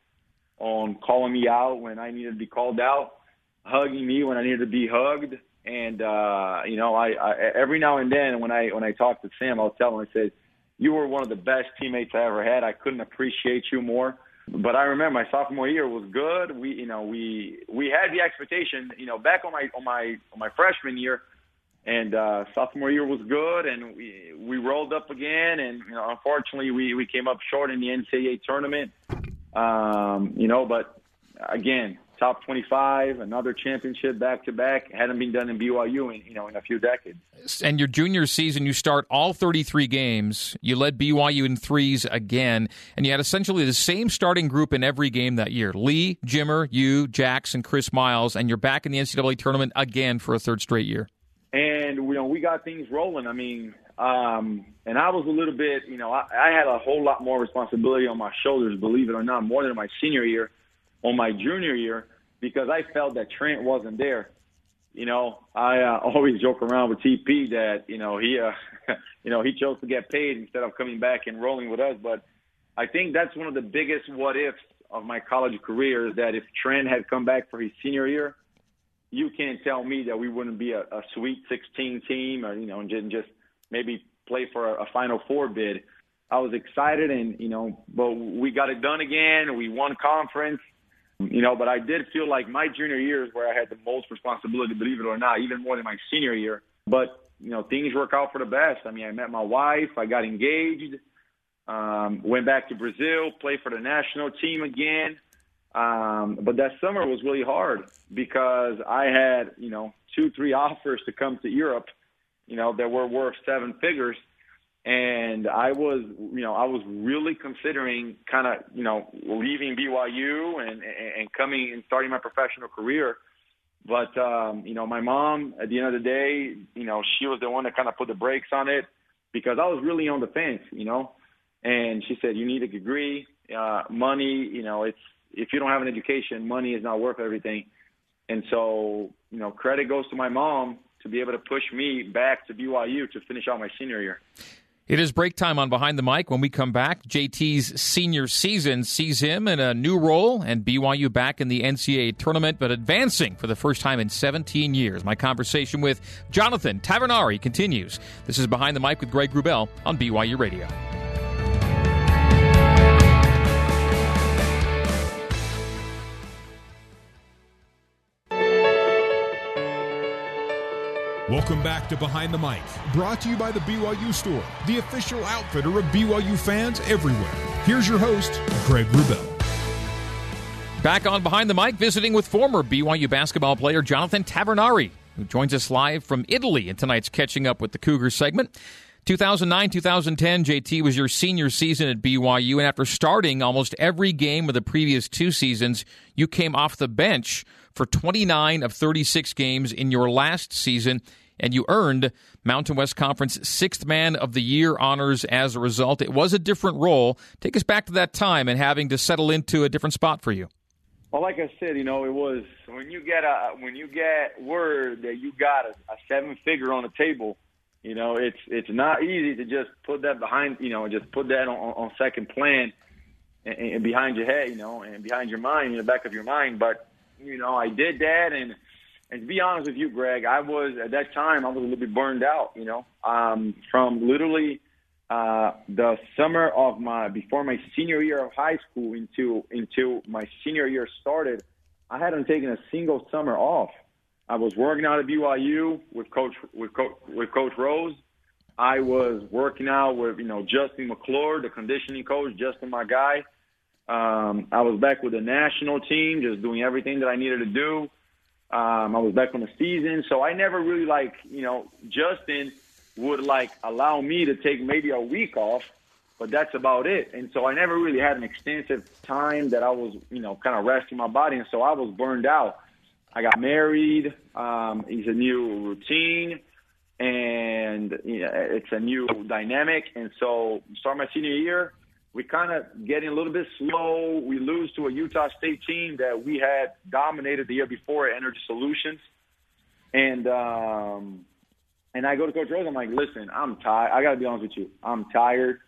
on calling me out when I needed to be called out, hugging me when I needed to be hugged, and uh, you know, I, I every now and then when I when I talk to Sam, I'll tell him I said you were one of the best teammates I ever had. I couldn't appreciate you more. But I remember my sophomore year was good. We, you know, we we had the expectation, you know, back on my on my on my freshman year, and uh, sophomore year was good, and we we rolled up again, and you know, unfortunately we we came up short in the NCAA tournament. Um, you know, but again, top 25, another championship back to back. Hadn't been done in BYU in you know in a few decades. And your junior season, you start all 33 games. You led BYU in threes again, and you had essentially the same starting group in every game that year: Lee, Jimmer, you, Jackson, Chris Miles, and you're back in the NCAA tournament again for a third straight year. And you know we got things rolling. I mean, um, and I was a little bit, you know, I, I had a whole lot more responsibility on my shoulders, believe it or not, more than my senior year. On my junior year, because I felt that Trent wasn't there. You know, I uh, always joke around with TP that you know he, uh, you know, he chose to get paid instead of coming back and rolling with us. But I think that's one of the biggest what ifs of my college career is that if Trent had come back for his senior year, you can't tell me that we wouldn't be a, a Sweet 16 team, or you know, and just maybe play for a, a Final Four bid. I was excited, and you know, but we got it done again. We won conference you know, but I did feel like my junior year is where I had the most responsibility, believe it or not, even more than my senior year. But, you know, things work out for the best. I mean, I met my wife, I got engaged, um, went back to Brazil, played for the national team again. Um, but that summer was really hard because I had, you know, two, three offers to come to Europe, you know, that were worth seven figures and I was, you know, I was really considering kind of, you know, leaving BYU and and coming and starting my professional career. But um, you know, my mom, at the end of the day, you know, she was the one that kind of put the brakes on it because I was really on the fence, you know. And she said, "You need a degree, uh, money. You know, it's if you don't have an education, money is not worth everything." And so, you know, credit goes to my mom to be able to push me back to BYU to finish out my senior year. It is break time on Behind the Mic. When we come back, JT's senior season sees him in a new role and BYU back in the NCAA tournament, but advancing for the first time in 17 years. My conversation with Jonathan Tavernari continues. This is Behind the Mic with Greg Wrubell on BYU Radio. Welcome back to Behind the Mic, brought to you by the BYU Store, the official outfitter of BYU fans everywhere. Here's your host, Greg Wrubell. Back on Behind the Mic, visiting with former BYU basketball player Jonathan Tavernari, who joins us live from Italy in tonight's Catching Up with the Cougars segment. 2009 2010, JT was your senior season at BYU, and after starting almost every game of the previous two seasons, you came off the bench for 29 of 36 games in your last season, and you earned Mountain West Conference Sixth Man of the Year honors as a result. It was a different role. Take us back to that time and having to settle into a different spot for you. Well, like I said, you know, it was when you get a when you get word that you got a, a seven figure on the table you know, it's it's not easy to just put that behind, you know, just put that on, on second plan and, and behind your head, you know, and behind your mind, in the back of your mind. But you know, I did that, and and to be honest with you, Greg, I was at that time I was a little bit burned out, you know, um, from literally uh, the summer of my before my senior year of high school into until my senior year started. I hadn't taken a single summer off. I was working out at BYU with Coach with Coach with Coach Rose. I was working out with you know Justin McClure, the conditioning coach, Justin, my guy. Um, I was back with the national team, just doing everything that I needed to do. Um, I was back on the season, so I never really like you know Justin would like allow me to take maybe a week off, but that's about it. And so I never really had an extensive time that I was you know kind of resting my body, and so I was burned out. I got married. Um, it's a new routine, and you know, it's a new dynamic. And so, start my senior year, we kind of getting a little bit slow. We lose to a Utah State team that we had dominated the year before at Energy Solutions, and um, and I go to Coach Rose. I'm like, listen, I'm tired. I got to be honest with you. I'm tired.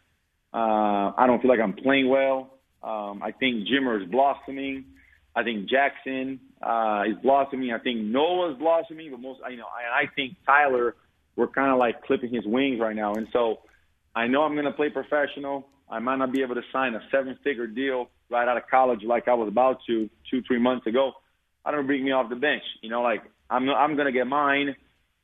Uh, I don't feel like I'm playing well. Um, I think Jimmer is blossoming. I think Jackson uh, is blossoming. I think Noah's blossoming, but most, you know, I, I think Tyler, we're kind of like clipping his wings right now. And so I know I'm going to play professional. I might not be able to sign a seven figure deal right out of college like I was about to two, three months ago. I don't bring me off the bench. You know, like I'm, I'm going to get mine,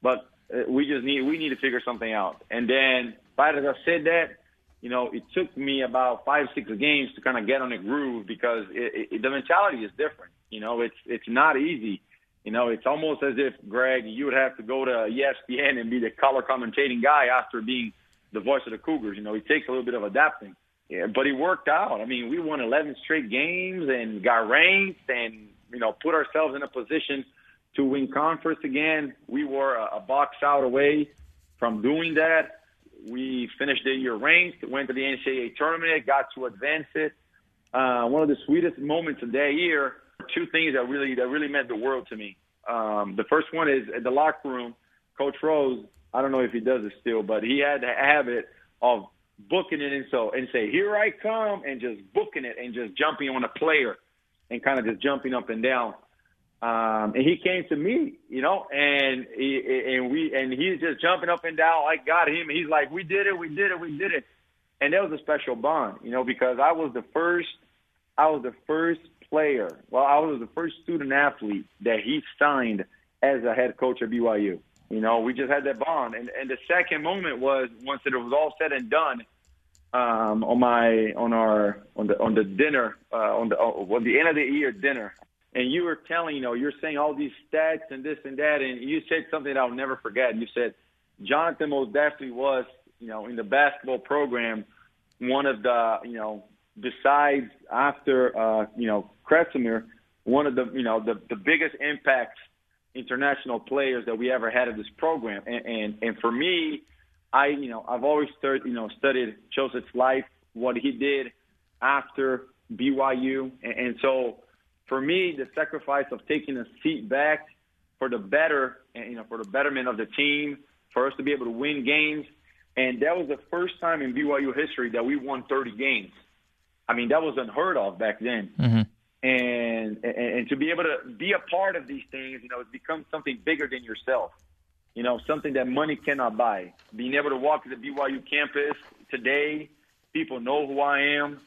but uh, we just need, we need to figure something out. And then, right as I said that, you know, it took me about five, six games to kind of get on a groove because it, it, the mentality is different. You know, it's it's not easy. You know, it's almost as if Greg, you would have to go to ESPN and be the color commentating guy after being the voice of the Cougars. You know, it takes a little bit of adapting. Yeah, but it worked out. I mean, we won 11 straight games and got ranked, and you know, put ourselves in a position to win conference again. We were a, a box out away from doing that we finished the year ranked, went to the NCAA tournament, got to advance it. Uh, one of the sweetest moments of that year. Two things that really that really meant the world to me. Um, the first one is at the locker room. Coach Rose, I don't know if he does it still, but he had the habit of booking it and so and say, "Here I come," and just booking it and just jumping on a player and kind of just jumping up and down. Um, and he came to me, you know, and he, and we and he's just jumping up and down. I got him. He's like, "We did it, we did it, we did it," and that was a special bond, you know, because I was the first, I was the first player. Well, I was the first student athlete that he signed as a head coach at BYU. You know, we just had that bond, and and the second moment was once it was all said and done. Um, on my on our on the on the dinner uh, on the on the end of the year dinner and you were telling, you know, you're saying all these stats and this and that, and you said something that I'll never forget. You said Jonathan most definitely was, you know, in the basketball program, one of the, you know, besides after, uh, you know, Kresimir, one of the, you know, the, the biggest impacts international players that we ever had in this program. And, and, and for me, I, you know, I've always studied, you know, studied Cosic's life, what he did after BYU. And, and so, for me, the sacrifice of taking a seat back for the better, you know, for the betterment of the team, for us to be able to win games. And that was the first time in BYU history that we won 30 games. I mean, that was unheard of back then. Mm-hmm. And, and and to be able to be a part of these things, you know, it becomes something bigger than yourself. You know, something that money cannot buy. Being able to walk to the BYU campus today, people know who I am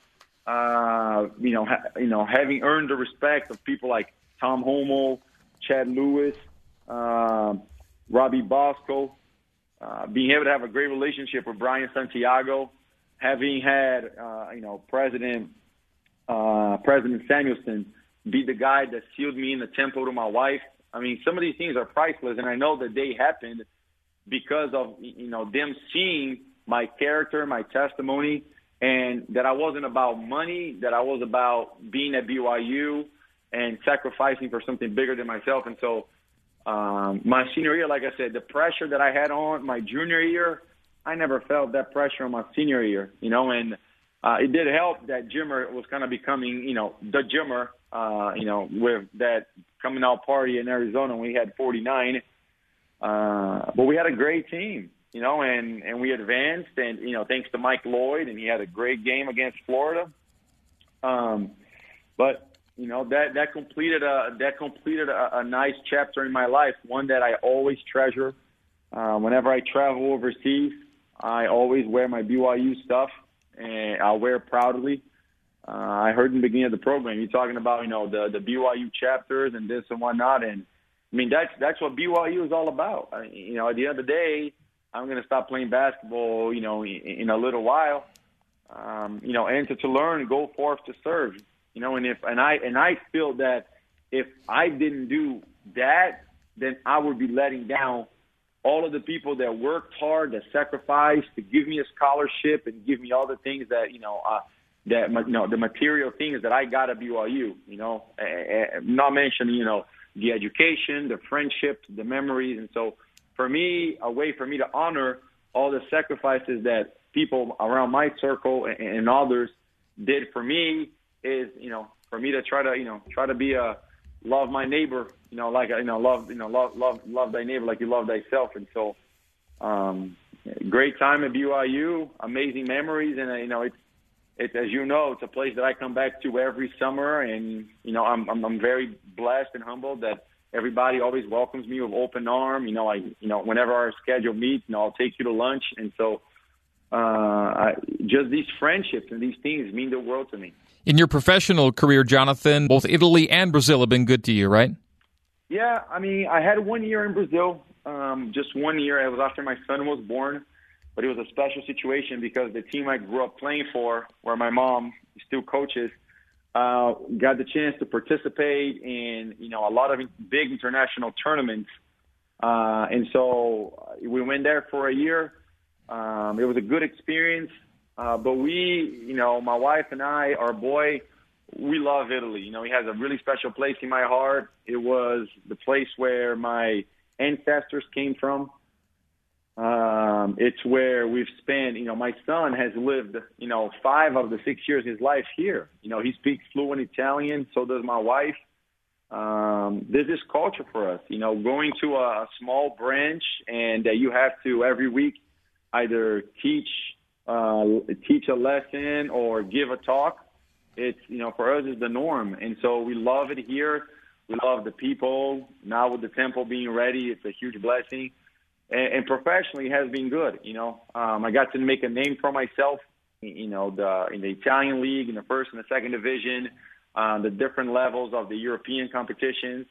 uh, you know, ha- you know, having earned the respect of people like Tom Holmoe, Chad Lewis, uh, Robbie Bosco, uh, being able to have a great relationship with Brian Santiago, having had, uh, you know, President uh, President Samuelson be the guy that sealed me in the temple to my wife. I mean, some of these things are priceless, and I know that they happened because of you know them seeing my character, my testimony, and that I wasn't about money, that I was about being at BYU and sacrificing for something bigger than myself. And so, um, my senior year, like I said, the pressure that I had on my junior year, I never felt that pressure on my senior year, you know, and uh, it did help that Jimmer was kind of becoming, you know, the Jimmer, uh, you know, with that coming out party in Arizona. We had 49, uh, but we had a great team, you know, and and we advanced, and you know, thanks to Mike Loyd, and he had a great game against Florida. Um, but you know that that completed a that completed a, a nice chapter in my life, one that I always treasure. Uh, whenever I travel overseas, I always wear my BYU stuff, and I'll wear proudly. Uh, I heard in the beginning of the program you talking about you know the the BYU chapters and this and whatnot, and I mean that's that's what BYU is all about. I, you know, at the end of the day, I'm going to stop playing basketball. You know, in, in a little while. Um, you know, enter to learn, go forth to serve. You know, and if and I and I feel that if I didn't do that, then I would be letting down all of the people that worked hard, that sacrificed to give me a scholarship and give me all the things that you know, uh, that you know, the material things that I got at BYU. You know, uh, not mentioning you know the education, the friendship, the memories, and so for me, a way for me to honor all the sacrifices that people around my circle and, and others did for me is you know for me to try to you know try to be a love my neighbor you know like you know love you know love love love thy neighbor like you love thyself. And so um great time at BYU amazing memories. And uh, you know it's it's as you know it's a place that I come back to every summer. And you know I'm I'm, I'm very blessed and humbled that everybody always welcomes me with open arm. You know I you know whenever our schedule meets you know I'll take you to lunch. And so uh I, just these friendships and these things mean the world to me in your professional career, Jonathan, both Italy and Brazil have been good to you, right? Yeah, I mean, I had one year in Brazil, um, just one year. It was after my son was born, but it was a special situation because the team I grew up playing for, where my mom still coaches, uh, got the chance to participate in you know a lot of big international tournaments, uh, and so we went there for a year. Um, it was a good experience. Uh, but we, you know, my wife and I, our boy, we love Italy. You know, he has a really special place in my heart. It was the place where my ancestors came from. Um, it's where we've spent, you know, my son has lived, you know, five of the six years of his life here. You know, he speaks fluent Italian, so does my wife. Um, this culture for us, you know, going to a, small branch and that you have to every week either teach uh, teach a lesson or give a talk. It's you know for us is the norm, and so we love it here. We love the people. Now with the temple being ready, it's a huge blessing. And, and professionally, it has been good. You know, um, I got to make a name for myself. You know, the in the Italian league, in the first and the second division, uh, the different levels of the European competitions.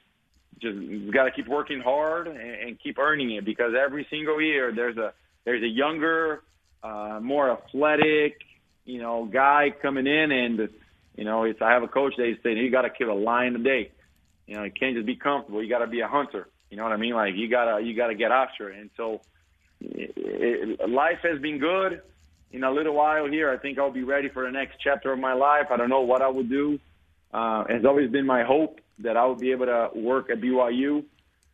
Just got to keep working hard and, and keep earning it because every single year there's a there's a younger uh, more athletic, you know, guy coming in, and you know, it's I have a coach that said you got to kill a lion a day. You know, you can't just be comfortable. You got to be a hunter. You know what I mean? Like you gotta you gotta get after it. And so, it, it, life has been good. In a little while here, I think I'll be ready for the next chapter of my life. I don't know what I will do. Uh, it's always been my hope that I will be able to work at BYU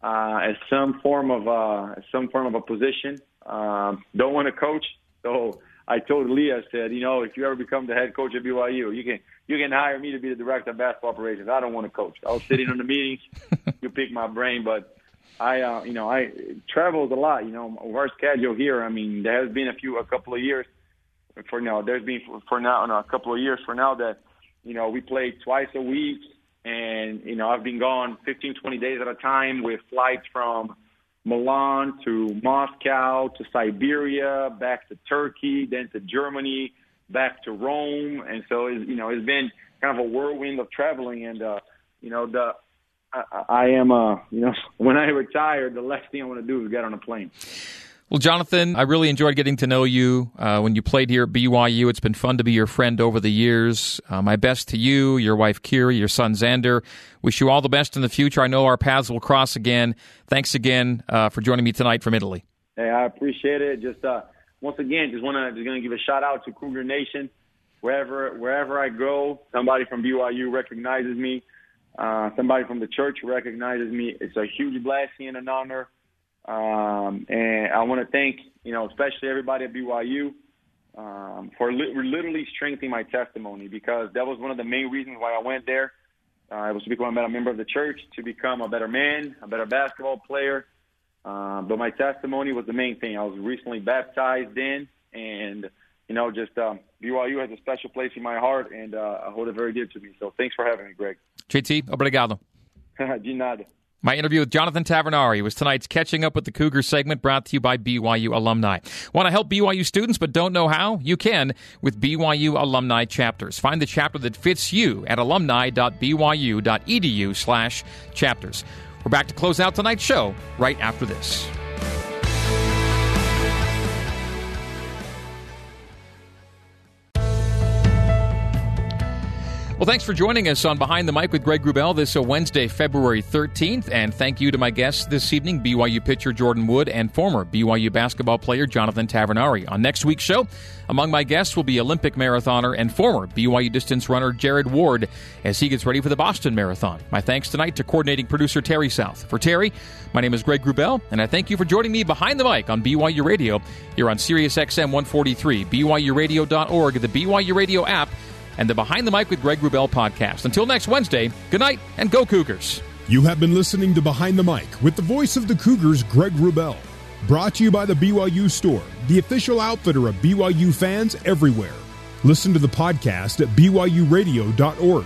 uh, as some form of uh, some form of a position. Um, don't want to coach. So I told Leah, I said, you know, if you ever become the head coach at BYU, you can you can hire me to be the director of basketball operations. I don't want to coach. I was sitting in the meetings. You pick my brain, but I, uh, you know, I traveled a lot. You know, our schedule here. I mean, there has been a few, a couple of years for now. There's been for, for now, no, a couple of years for now that, you know, we play twice a week, and you know, I've been gone 15, 20 days at a time with flights from Milan to Moscow to Siberia, back to Turkey, then to Germany, back to Rome, and so it's, you know it's been kind of a whirlwind of traveling. And uh, you know the I, I am uh you know when I retire, the last thing I want to do is get on a plane. Well, Jonathan, I really enjoyed getting to know you uh, when you played here at BYU. It's been fun to be your friend over the years. Uh, my best to you, your wife Kiri, your son Xander. Wish you all the best in the future. I know our paths will cross again. Thanks again uh, for joining me tonight from Italy. Hey, I appreciate it. Just uh, once again, just want to just to give a shout out to Cougar Nation. Wherever wherever I go, somebody from BYU recognizes me. Uh, somebody from the church recognizes me. It's a huge blessing and an honor. Um, and I want to thank, you know, especially everybody at BYU um, for li- literally strengthening my testimony because that was one of the main reasons why I went there. Uh, I was to become a better member of the church, to become a better man, a better basketball player. Uh, but my testimony was the main thing. I was recently baptized in, and you know, just um, BYU has a special place in my heart, and uh, I hold it very dear to me. So thanks for having me, Greg. JT, obrigado. De nada. My interview with Jonathan Tavernari was tonight's Catching Up with the Cougars segment brought to you by BYU alumni. Want to help BYU students but don't know how? You can with BYU alumni chapters. Find the chapter that fits you at alumni.byu.edu slash chapters. We're back to close out tonight's show right after this. Well, thanks for joining us on Behind the Mic with Greg Wrubell this uh, Wednesday, February 13th. And thank you to my guests this evening, BYU pitcher Jordan Wood and former BYU basketball player Jonathan Tavernari. On next week's show, among my guests will be Olympic marathoner and former BYU distance runner Jared Ward as he gets ready for the Boston Marathon. My thanks tonight to coordinating producer Terry South. For Terry, my name is Greg Wrubell, and I thank you for joining me behind the mic on BYU Radio. You're on Sirius XM 143, BYURadio.org, the BYU Radio app, and the Behind the Mic with Greg Wrubell podcast. Until next Wednesday, good night and go Cougars. You have been listening to Behind the Mic with the voice of the Cougars, Greg Wrubell. Brought to you by the BYU Store, the official outfitter of BYU fans everywhere. Listen to the podcast at BYURadio.org